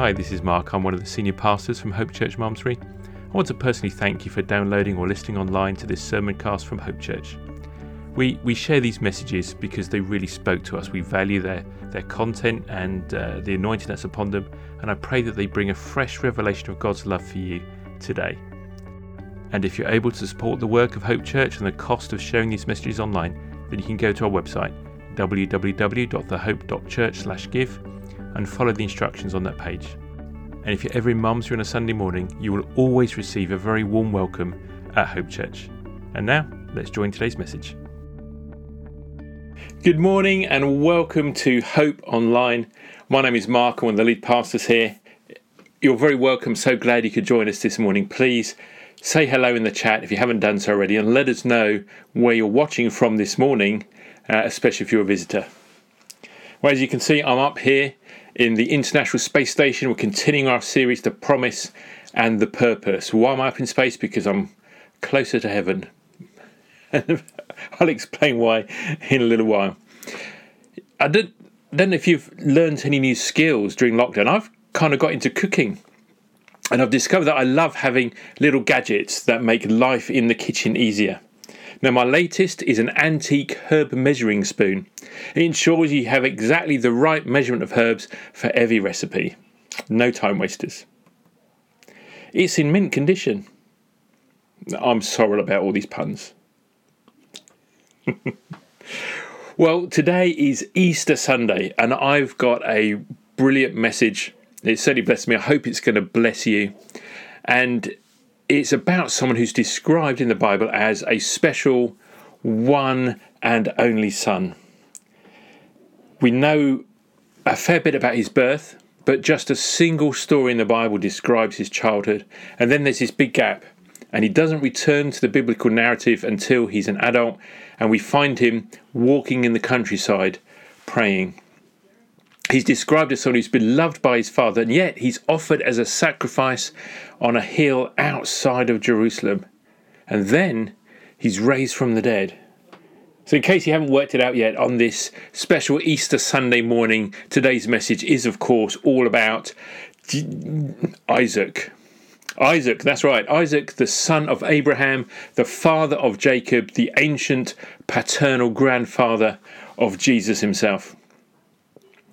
Hi, this is Mark. I'm one of the senior pastors from Hope Church Malmesbury. I want to personally thank you for downloading or listening online to this sermon cast from Hope Church. We, we share these messages because they really spoke to us. We value their, their content and uh, the anointing that's upon them, and I pray that they bring a fresh revelation of God's love for you today. And if you're able to support the work of Hope Church and the cost of sharing these messages online, then you can go to our website www.thehope.church/give and follow the instructions on that page. And if you're ever in Malmesbury on a Sunday morning, you will always receive a very warm welcome at Hope Church. And now, let's join today's message. Good morning and welcome to Hope Online. My name is Mark, I'm one of the lead pastors here. You're very welcome. So glad you could join us this morning. Please say hello in the chat if you haven't done so already and let us know where you're watching from this morning, uh, especially if you're a visitor. Well, as you can see, I'm up here in the International Space Station. We're continuing our series, The Promise and the Purpose. Why am I up in space? Because I'm closer to heaven. I'll explain why in a little while. I don't, don't know if you've learned any new skills during lockdown. I've kind of got into cooking. And I've discovered that I love having little gadgets that make life in the kitchen easier. Now, my latest is an antique herb measuring spoon. It ensures you have exactly the right measurement of herbs for every recipe. No time wasters. It's in mint condition. I'm sorry about all these puns. well, today is Easter Sunday, and I've got a brilliant message. It certainly blessed me. I hope it's going to bless you. And it's about someone who's described in the Bible as a special one and only son. We know a fair bit about his birth, but just a single story in the Bible describes his childhood. And then there's this big gap, and he doesn't return to the biblical narrative until he's an adult, and we find him walking in the countryside praying. He's described as someone who's been loved by his father, and yet he's offered as a sacrifice on a hill outside of Jerusalem. And then he's raised from the dead. So, in case you haven't worked it out yet, on this special Easter Sunday morning, today's message is, of course, all about Isaac. Isaac, that's right, Isaac, the son of Abraham, the father of Jacob, the ancient paternal grandfather of Jesus himself.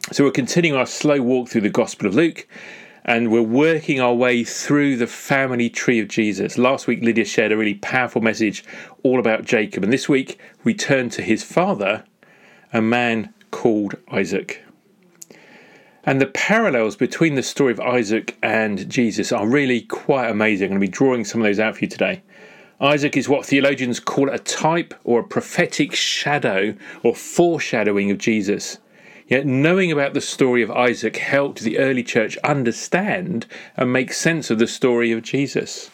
So, we're continuing our slow walk through the Gospel of Luke, and we're working our way through the family tree of Jesus. Last week, Lydia shared a really powerful message all about Jacob, and this week we turn to his father, a man called Isaac. And the parallels between the story of Isaac and Jesus are really quite amazing. I'm going to be drawing some of those out for you today. Isaac is what theologians call a type or a prophetic shadow or foreshadowing of Jesus. Yet knowing about the story of Isaac helped the early church understand and make sense of the story of Jesus.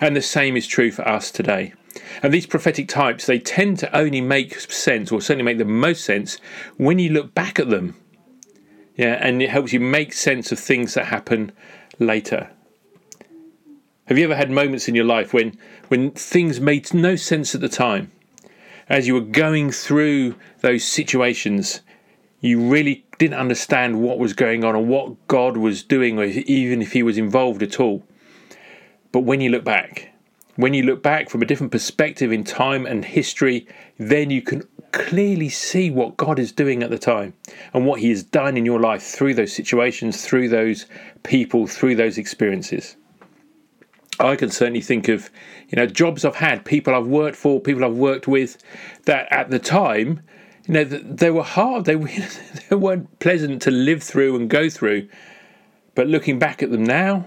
And the same is true for us today. And these prophetic types, they tend to only make sense, or certainly make the most sense, when you look back at them. Yeah, and it helps you make sense of things that happen later. Have you ever had moments in your life when, when things made no sense at the time? As you were going through those situations, you really didn't understand what was going on or what God was doing, or even if He was involved at all. But when you look back, when you look back from a different perspective in time and history, then you can clearly see what God is doing at the time and what He has done in your life through those situations, through those people, through those experiences. I can certainly think of, you know, jobs I've had, people I've worked for, people I've worked with, that at the time you know, they were hard. They, they weren't pleasant to live through and go through. But looking back at them now,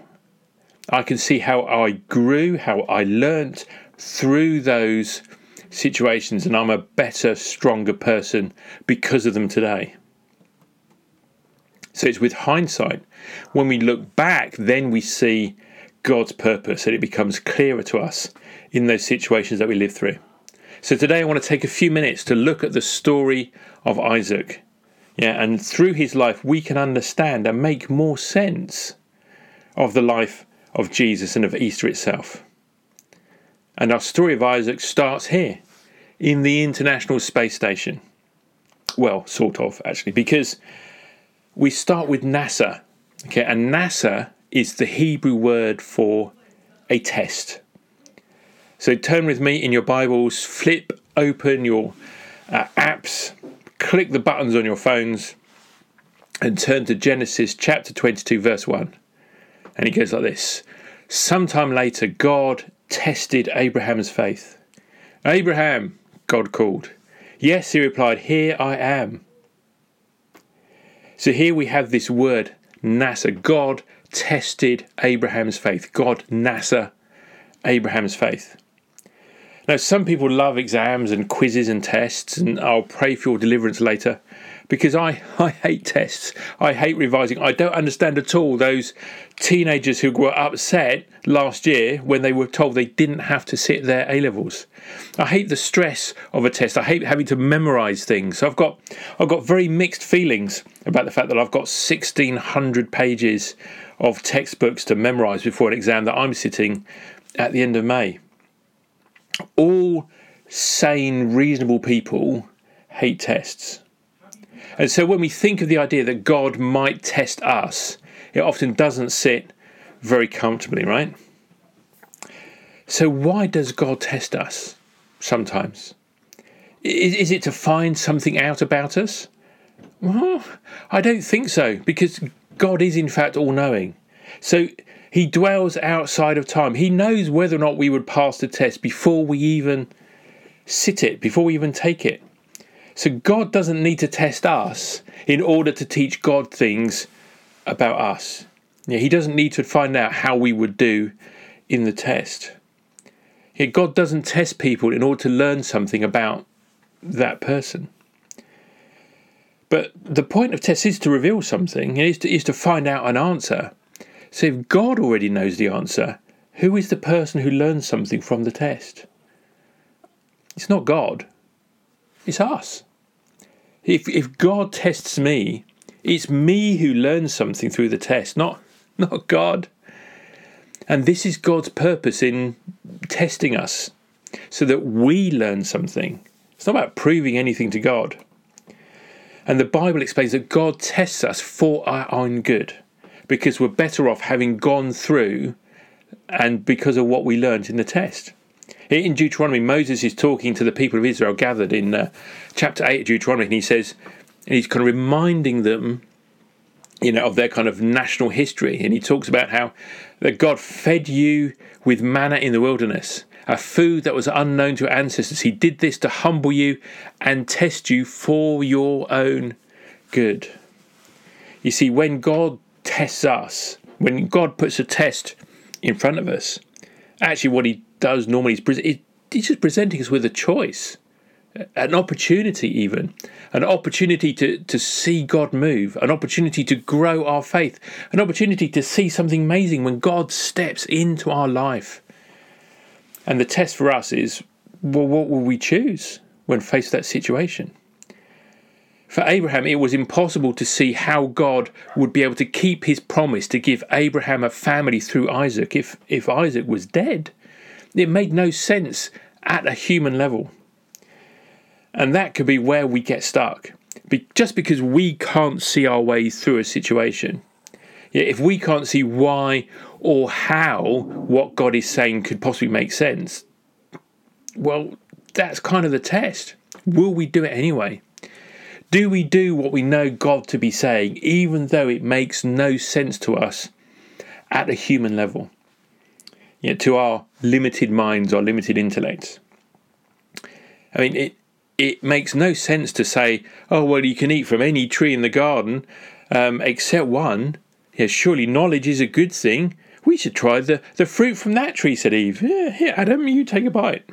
I can see how I grew, how I learnt through those situations, and I'm a better, stronger person because of them today. So it's with hindsight. When we look back, then we see God's purpose, and it becomes clearer to us in those situations that we live through. So today I want to take a few minutes to look at the story of Isaac. Yeah, and through his life we can understand and make more sense of the life of Jesus and of Easter itself. And our story of Isaac starts here in the International Space Station. Well, sort of, actually, because we start with NASA Okay, and NASA is the Hebrew word for a test. So turn with me in your Bibles, flip open your uh, apps, click the buttons on your phones, and turn to Genesis chapter 22, verse 1. And it goes like this Sometime later, God tested Abraham's faith. Abraham, God called. Yes, he replied, Here I am. So here we have this word, NASA. God tested Abraham's faith. God, NASA, Abraham's faith. Now, some people love exams and quizzes and tests, and I'll pray for your deliverance later because I, I hate tests. I hate revising. I don't understand at all those teenagers who were upset last year when they were told they didn't have to sit their A levels. I hate the stress of a test. I hate having to memorize things. So I've got I've got very mixed feelings about the fact that I've got 1600 pages of textbooks to memorize before an exam that I'm sitting at the end of May. All sane, reasonable people hate tests. And so when we think of the idea that God might test us, it often doesn't sit very comfortably, right? So why does God test us sometimes? Is, is it to find something out about us? Well, I don't think so, because God is in fact all knowing. So he dwells outside of time. He knows whether or not we would pass the test before we even sit it, before we even take it. So God doesn't need to test us in order to teach God things about us. Yeah, he doesn't need to find out how we would do in the test. Yeah, God doesn't test people in order to learn something about that person. But the point of tests is to reveal something, is to, is to find out an answer. So if God already knows the answer, who is the person who learns something from the test? It's not God, it's us. If, if God tests me, it's me who learns something through the test, not, not God. And this is God's purpose in testing us, so that we learn something. It's not about proving anything to God. And the Bible explains that God tests us for our own good, because we're better off having gone through and because of what we learned in the test. In Deuteronomy, Moses is talking to the people of Israel gathered in uh, chapter 8 of Deuteronomy, and he says, and he's kind of reminding them, you know, of their kind of national history. And he talks about how that God fed you with manna in the wilderness, a food that was unknown to ancestors. He did this to humble you and test you for your own good. You see, when God tests us, when God puts a test in front of us, actually what he does normally is pre- he's just presenting us with a choice, an opportunity, even an opportunity to, to see God move, an opportunity to grow our faith, an opportunity to see something amazing when God steps into our life. And the test for us is well, what will we choose when faced with that situation? For Abraham, it was impossible to see how God would be able to keep his promise to give Abraham a family through Isaac if, if Isaac was dead. It made no sense at a human level. And that could be where we get stuck. Be- just because we can't see our way through a situation. Yeah, if we can't see why or how what God is saying could possibly make sense, well, that's kind of the test. Will we do it anyway? Do we do what we know God to be saying, even though it makes no sense to us at a human level? know, to our limited minds or limited intellects. I mean, it it makes no sense to say, oh well, you can eat from any tree in the garden um, except one. Yeah, surely knowledge is a good thing. We should try the, the fruit from that tree, said Eve. Yeah, here, Adam, you take a bite.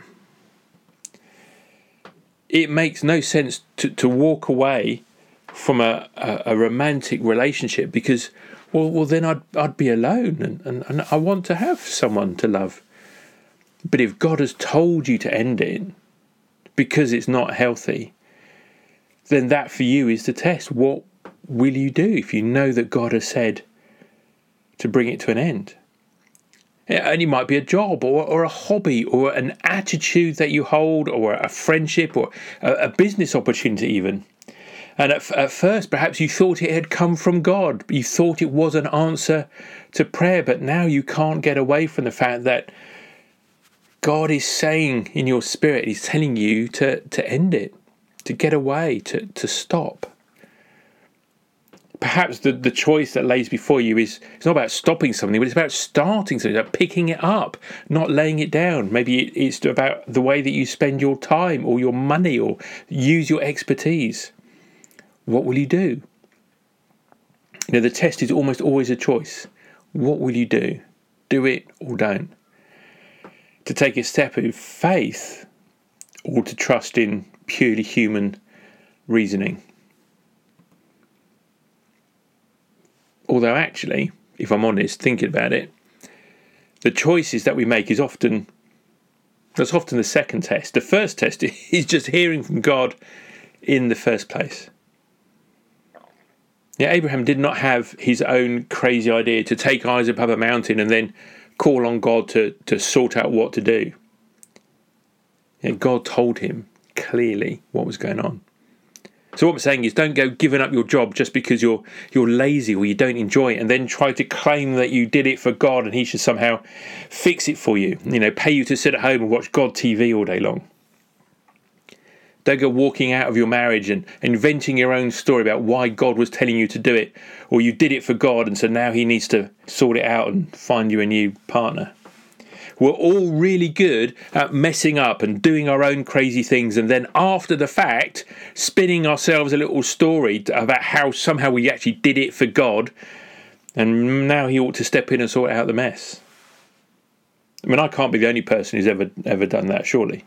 It makes no sense to, to walk away from a, a, a romantic relationship because well, well then I'd, I'd be alone and, and, and I want to have someone to love. But if God has told you to end it because it's not healthy, then that for you is the test. What will you do if you know that God has said to bring it to an end? And it might be a job or, or a hobby or an attitude that you hold or a friendship or a, a business opportunity, even. And at, at, first, perhaps you thought it had come from God. You thought it was an answer to prayer, but now you can't get away from the fact that God is saying in your spirit, He's telling you to, to end it, to get away, to, to stop. Perhaps the, the choice that lays before you is it's not about stopping something, but it's about starting something, about picking it up, not laying it down. Maybe it's about the way that you spend your time or your money or use your expertise. What will you do? You know, the test is almost always a choice. What will you do? Do it or don't to take a step of faith or to trust in purely human reasoning. Although, actually, if I'm honest, thinking about it, the choices that we make is often that's often the second test. The first test is just hearing from God in the first place. Yeah, Abraham did not have his own crazy idea to take Isaac up a mountain and then call on God to, to sort out what to do. And God told him clearly what was going on. So what I'm saying is don't go giving up your job just because you're you're lazy or you don't enjoy it and then try to claim that you did it for God and he should somehow fix it for you. You know, pay you to sit at home and watch God TV all day long. Don't go walking out of your marriage and inventing your own story about why God was telling you to do it, or you did it for God and so now He needs to sort it out and find you a new partner. We're all really good at messing up and doing our own crazy things, and then after the fact, spinning ourselves a little story about how somehow we actually did it for God, and now He ought to step in and sort out the mess. I mean, I can't be the only person who's ever ever done that, surely.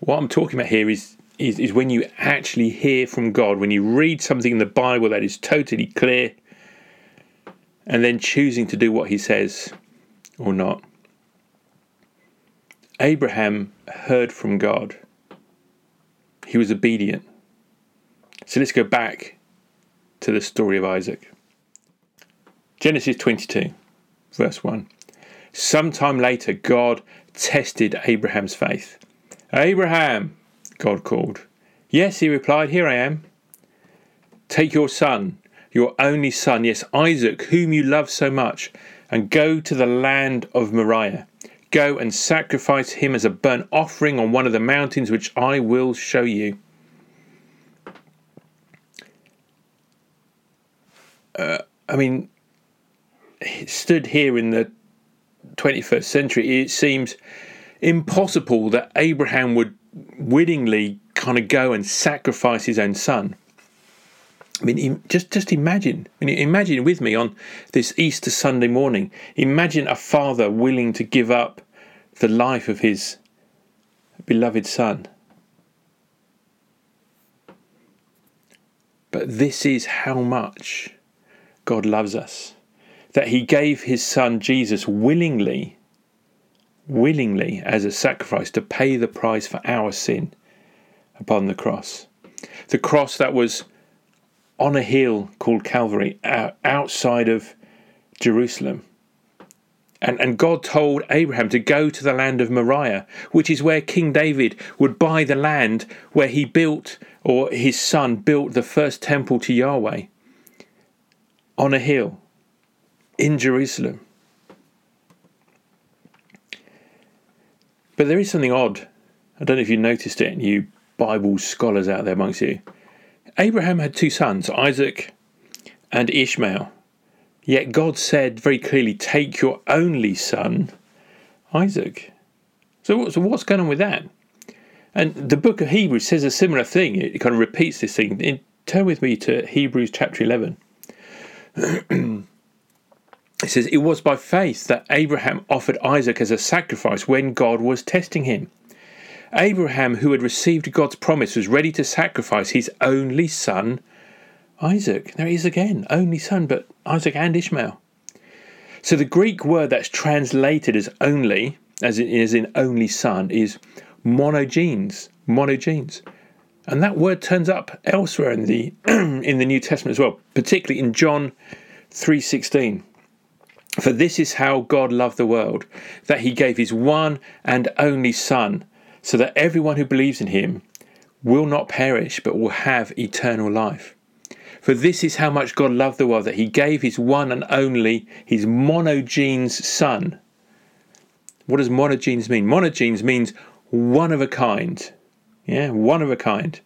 What I'm talking about here is, is, is when you actually hear from God, when you read something in the Bible that is totally clear, and then choosing to do what He says or not. Abraham heard from God. He was obedient. So let's go back to the story of Isaac. Genesis 22, verse 1. Sometime later, God tested Abraham's faith. Abraham, God called. Yes, he replied, Here I am. Take your son, your only son, yes, Isaac, whom you love so much, and go to the land of Moriah. Go and sacrifice him as a burnt offering on one of the mountains which I will show you. Uh, I mean, stood here in the 21st century, it seems impossible that Abraham would willingly kind of go and sacrifice his own son. I mean, just just imagine. I mean, imagine with me on this Easter Sunday morning. Imagine a father willing to give up the life of his beloved son. But this is how much God loves us. That he gave his son Jesus willingly willingly as a sacrifice to pay the price for our sin upon the cross. The cross that was on a hill called Calvary uh, outside of Jerusalem. And, and God told Abraham to go to the land of Moriah, which is where King David would buy the land where he built, or his son built, the first temple to Yahweh on a hill in Jerusalem. But there is something odd. I don't know if you noticed it, you Bible scholars out there amongst you. Abraham had two sons, Isaac and Ishmael. Yet God said very clearly, Take your only son, Isaac. So, so what's going on with that? And the book of Hebrews says a similar thing. It kind of repeats this thing. turn with me to Hebrews chapter 11. It says, It was by faith that Abraham offered Isaac as a sacrifice when God was testing him. Abraham, who had received God's promise, was ready to sacrifice his only son, Isaac. There he is again, only son, but Isaac and Ishmael. So the Greek word that's translated as only, as in, as in only son, is monogenes. Monogenes. And that word turns up elsewhere in the in the New Testament as well, particularly in John 3:16. For this is how God loved the world, that he gave his one and only Son, so that everyone who believes in him will not perish, but will have eternal life. For this is how much God loved the world that he gave his one and only, his monogenes son. What does monogenes mean? Monogenes means one of a kind. Yeah, one of a kind.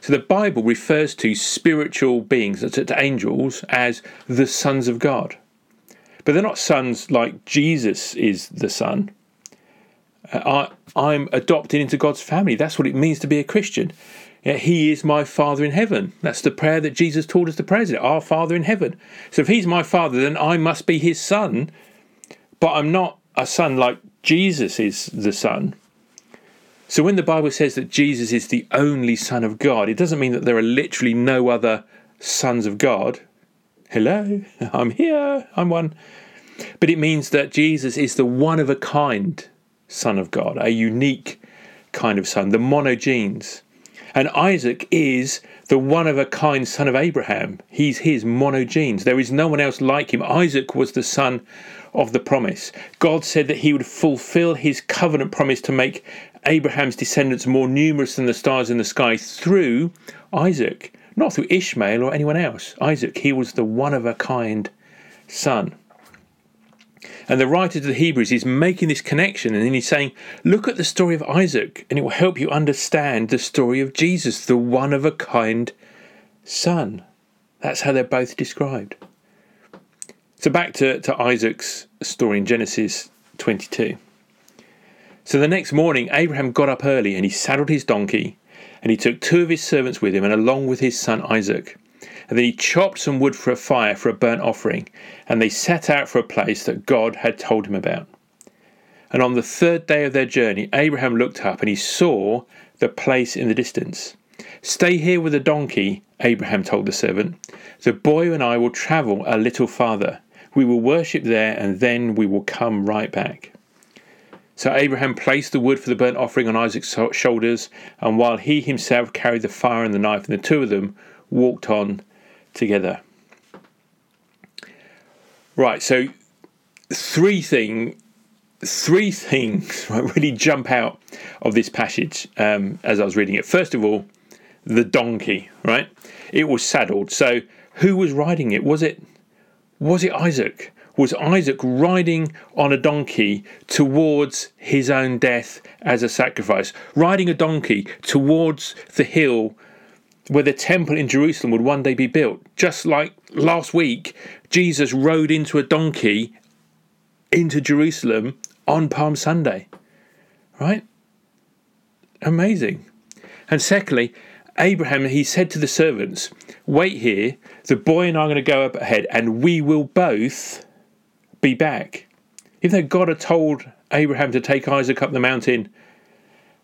So the Bible refers to spiritual beings, to angels, as the sons of God. But they're not sons like Jesus is the son. I, I'm adopted into God's family. That's what it means to be a Christian. He is my Father in heaven. That's the prayer that Jesus taught us to pray. is Our Father in heaven. So if he's my Father, then I must be his son. But I'm not a son like Jesus is the son. So when the Bible says that Jesus is the only Son of God, it doesn't mean that there are literally no other sons of God. Hello, I'm here, I'm one. But it means that Jesus is the one of a kind Son of God, a unique kind of son, the monogenes. And Isaac is the one of a kind son of Abraham. He's his monogenes. There is no one else like him. Isaac was the son of the promise. God said that he would fulfill his covenant promise to make Abraham's descendants more numerous than the stars in the sky through Isaac, not through Ishmael or anyone else. Isaac, he was the one of a kind son. And the writer to the Hebrews is making this connection and then he's saying, Look at the story of Isaac, and it will help you understand the story of Jesus, the one of a kind son. That's how they're both described. So back to, to Isaac's story in Genesis 22. So the next morning, Abraham got up early and he saddled his donkey, and he took two of his servants with him, and along with his son Isaac. And then he chopped some wood for a fire for a burnt offering, and they set out for a place that God had told him about. And on the third day of their journey, Abraham looked up and he saw the place in the distance. Stay here with the donkey, Abraham told the servant. The boy and I will travel a little farther. We will worship there, and then we will come right back. So Abraham placed the wood for the burnt offering on Isaac's shoulders, and while he himself carried the fire and the knife, and the two of them walked on together. Right, so three thing, three things really jump out of this passage um, as I was reading it. First of all, the donkey, right? It was saddled. So who was riding it? Was it was it Isaac? was Isaac riding on a donkey towards his own death as a sacrifice, riding a donkey towards the hill where the temple in Jerusalem would one day be built. Just like last week, Jesus rode into a donkey into Jerusalem on Palm Sunday. Right? Amazing. And secondly, Abraham, he said to the servants, Wait here, the boy and I are going to go up ahead, and we will both be back. Even though God had told Abraham to take Isaac up the mountain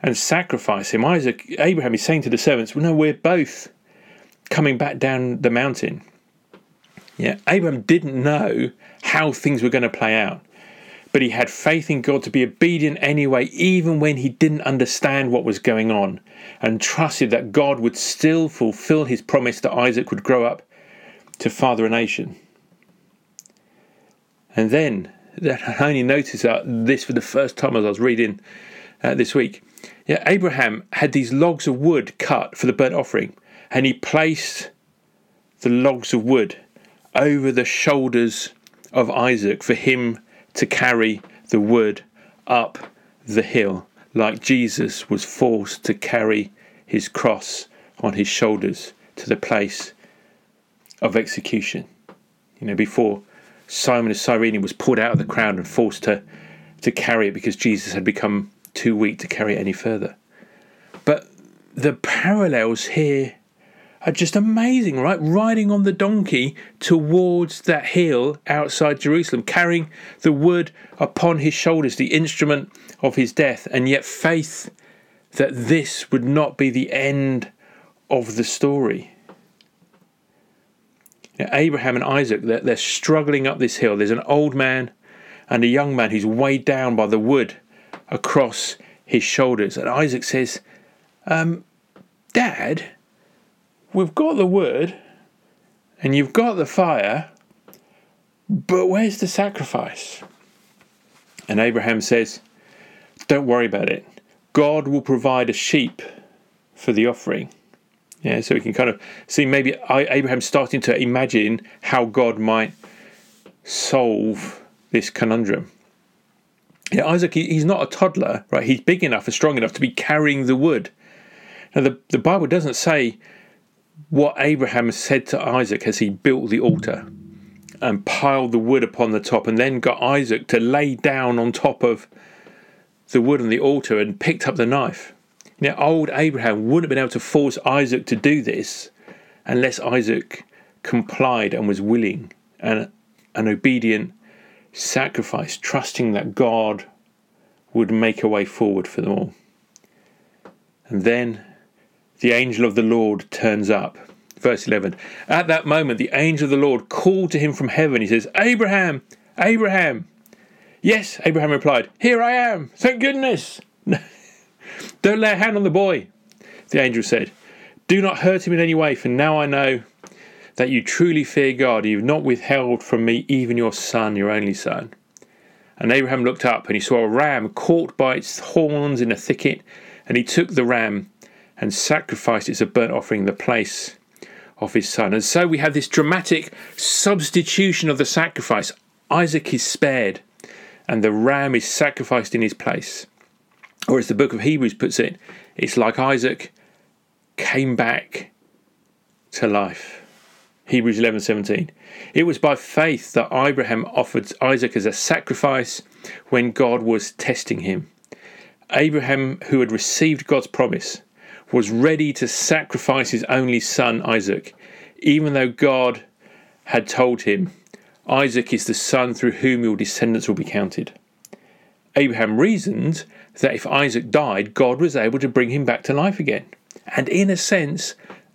and sacrifice him, Isaac, Abraham is saying to the servants, well, no, we're both coming back down the mountain. Yeah, Abraham didn't know how things were going to play out, but he had faith in God to be obedient anyway, even when he didn't understand what was going on, and trusted that God would still fulfill his promise that Isaac would grow up to father a nation. And then I only noticed this for the first time as I was reading uh, this week. Yeah, Abraham had these logs of wood cut for the burnt offering, and he placed the logs of wood over the shoulders of Isaac for him to carry the wood up the hill, like Jesus was forced to carry his cross on his shoulders to the place of execution. You know, before Simon of Cyrene was pulled out of the crowd and forced to, to carry it because Jesus had become too weak to carry it any further. But the parallels here are just amazing, right? Riding on the donkey towards that hill outside Jerusalem, carrying the wood upon his shoulders, the instrument of his death, and yet faith that this would not be the end of the story. Abraham and Isaac, they're, they're struggling up this hill. There's an old man and a young man who's weighed down by the wood across his shoulders. And Isaac says, um, Dad, we've got the wood and you've got the fire, but where's the sacrifice? And Abraham says, Don't worry about it. God will provide a sheep for the offering. Yeah, so we can kind of see maybe Abraham starting to imagine how God might solve this conundrum. Yeah, Isaac, he's not a toddler, right? He's big enough and strong enough to be carrying the wood. Now, the, the Bible doesn't say what Abraham said to Isaac as he built the altar and piled the wood upon the top and then got Isaac to lay down on top of the wood on the altar and picked up the knife. Now, old Abraham wouldn't have been able to force Isaac to do this unless Isaac complied and was willing and an obedient sacrifice, trusting that God would make a way forward for them all. And then the angel of the Lord turns up. Verse 11. At that moment, the angel of the Lord called to him from heaven. He says, Abraham, Abraham. Yes, Abraham replied, Here I am. Thank goodness. Don't lay a hand on the boy. The angel said, Do not hurt him in any way, for now I know that you truly fear God. You have not withheld from me even your son, your only son. And Abraham looked up and he saw a ram caught by its horns in a thicket, and he took the ram and sacrificed it as a burnt offering in the place of his son. And so we have this dramatic substitution of the sacrifice. Isaac is spared, and the ram is sacrificed in his place. Or as the book of Hebrews puts it, it's like Isaac came back to life. Hebrews 11:17. It was by faith that Abraham offered Isaac as a sacrifice when God was testing him. Abraham, who had received God's promise, was ready to sacrifice his only son Isaac, even though God had told him, Isaac is the son through whom your descendants will be counted. Abraham reasoned that if Isaac died, God was able to bring him back to life again. And in a sense,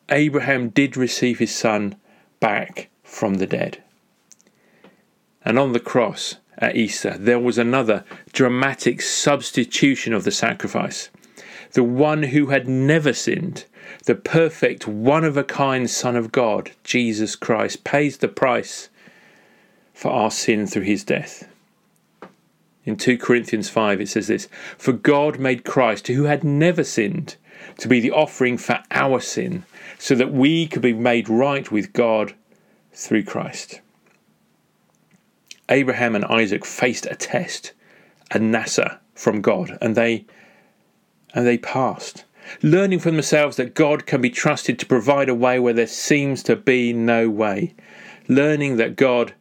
Abraham did receive his son back from the dead. And on the cross at Easter, there was another dramatic substitution of the sacrifice. The one who had never sinned, the perfect, one of a kind Son of God, Jesus Christ, pays the price for our sin through his death. In 2 Corinthians 5, it says this For God made Christ, who had never sinned, to be the offering for our sin, so that we could be made right with God through Christ. Abraham and Isaac faced a test, a nasa from God, and they and they passed. Learning for themselves that God can be trusted to provide a way where there seems to be no way. Learning that God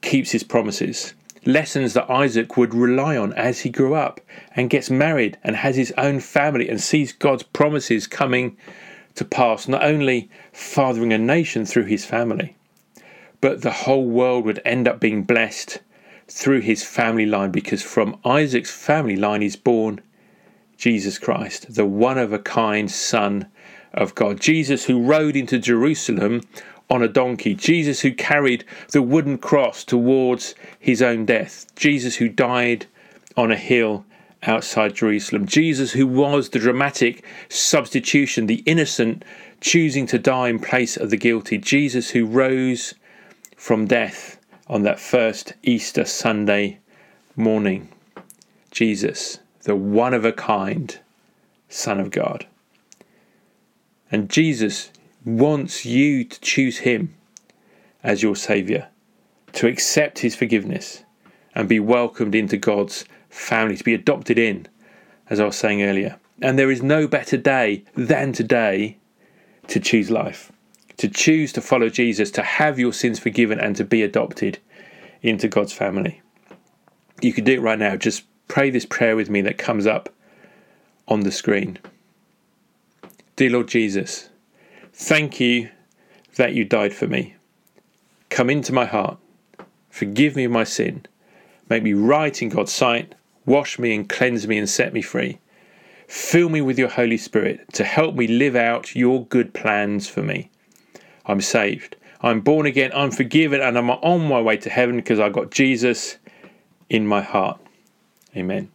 keeps his promises. Lessons that Isaac would rely on as he grew up and gets married and has his own family and sees God's promises coming to pass, not only fathering a nation through his family, but the whole world would end up being blessed through his family line because from Isaac's family line is born Jesus Christ, the one of a kind Son of God. Jesus who rode into Jerusalem on a donkey. Jesus who carried the wooden cross towards his own death. Jesus who died on a hill outside Jerusalem. Jesus who was the dramatic substitution, the innocent choosing to die in place of the guilty. Jesus who rose from death on that first Easter Sunday morning. Jesus, the one of a kind Son of God. And Jesus wants you to choose Him as your Saviour, to accept His forgiveness and be welcomed into God's family, to be adopted in, as I was saying earlier. And there is no better day than today to choose life, to choose to follow Jesus, to have your sins forgiven, and to be adopted into God's family. You can do it right now. Just pray this prayer with me that comes up on the screen. Dear Lord Jesus, thank you that you died for me. Come into my heart, forgive me my sin, make me right in God's sight, wash me and cleanse me and set me free. Fill me with your Holy Spirit to help me live out your good plans for me. I'm saved. I'm born again. I'm forgiven and I'm on my way to heaven because I've got Jesus in my heart. Amen.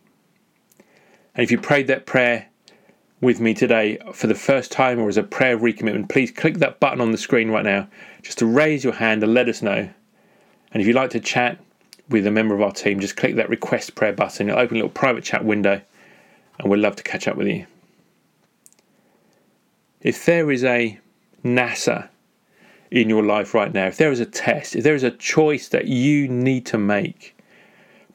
And if you prayed that prayer with me today for the first time or as a prayer of recommitment, please click that button on the screen right now just to raise your hand and let us know. And if you'd like to chat with a member of our team, just click that request prayer button. It'll open a little private chat window and we'd love to catch up with you. if there is a NASA in your life right now, if there is a test, if there is a choice that you need to make,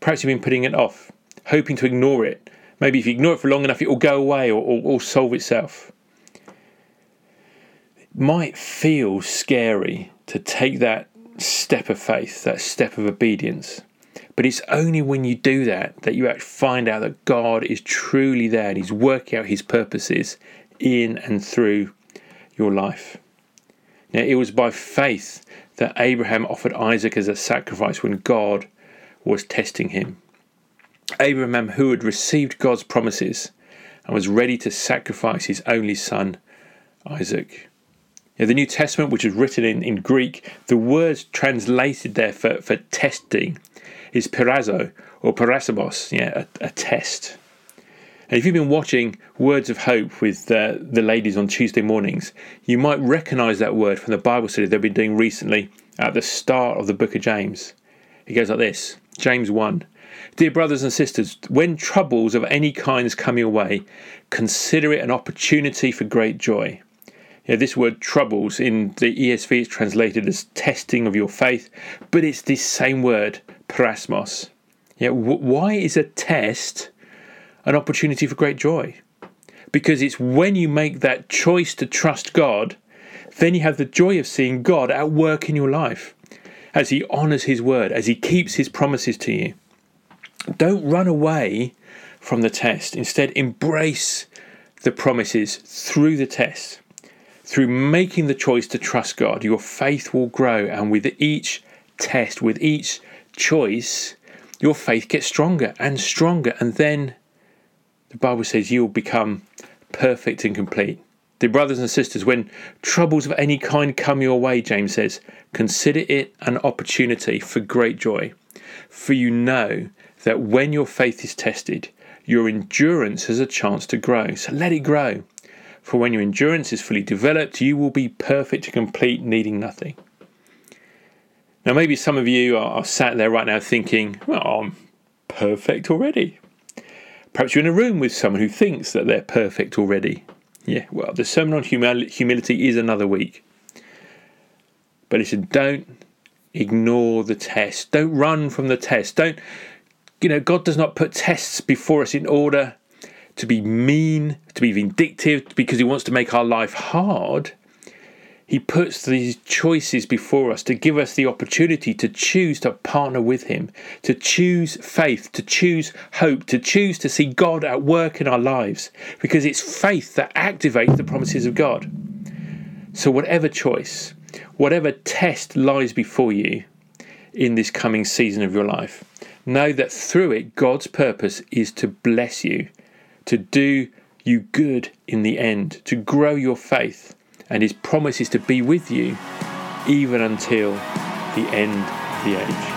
perhaps you've been putting it off, hoping to ignore it. Maybe if you ignore it for long enough, it will go away or, or, or solve itself. It might feel scary to take that step of faith, that step of obedience. But it's only when you do that that you actually find out that God is truly there and He's working out His purposes in and through your life. Now, it was by faith that Abraham offered Isaac as a sacrifice when God was testing him. Abraham, who had received God's promises and was ready to sacrifice his only son, Isaac. Now, the New Testament, which is written in, in Greek, the word translated there for, for testing is perazo or parasabos, yeah, a, a test. And if you've been watching Words of Hope with uh, the ladies on Tuesday mornings, you might recognize that word from the Bible study they've been doing recently at the start of the book of James. It goes like this James 1. Dear brothers and sisters, when troubles of any kinds come your way, consider it an opportunity for great joy. Yeah, this word troubles in the ESV is translated as testing of your faith, but it's this same word, parasmos. Yeah, why is a test an opportunity for great joy. Because it's when you make that choice to trust God, then you have the joy of seeing God at work in your life as He honours His word, as He keeps His promises to you. Don't run away from the test. Instead, embrace the promises through the test. Through making the choice to trust God, your faith will grow, and with each test, with each choice, your faith gets stronger and stronger, and then the Bible says you will become perfect and complete. Dear brothers and sisters, when troubles of any kind come your way, James says, consider it an opportunity for great joy. For you know that when your faith is tested, your endurance has a chance to grow. So let it grow. For when your endurance is fully developed, you will be perfect and complete, needing nothing. Now, maybe some of you are, sat there right now thinking, well, I'm perfect already. Perhaps you're in a room with someone who thinks that they're perfect already. Yeah, well, the sermon on humility is another week. But listen, don't ignore the test. Don't run from the test. Don't, you know, God does not put tests before us in order to be mean, to be vindictive, because He wants to make our life hard. He puts these choices before us to give us the opportunity to choose to partner with Him, to choose faith, to choose hope, to choose to see God at work in our lives, because it's faith that activates the promises of God. So, whatever choice, whatever test lies before you in this coming season of your life, know that through it, God's purpose is to bless you, to do you good in the end, to grow your faith and his promise is to be with you even until the end of the age.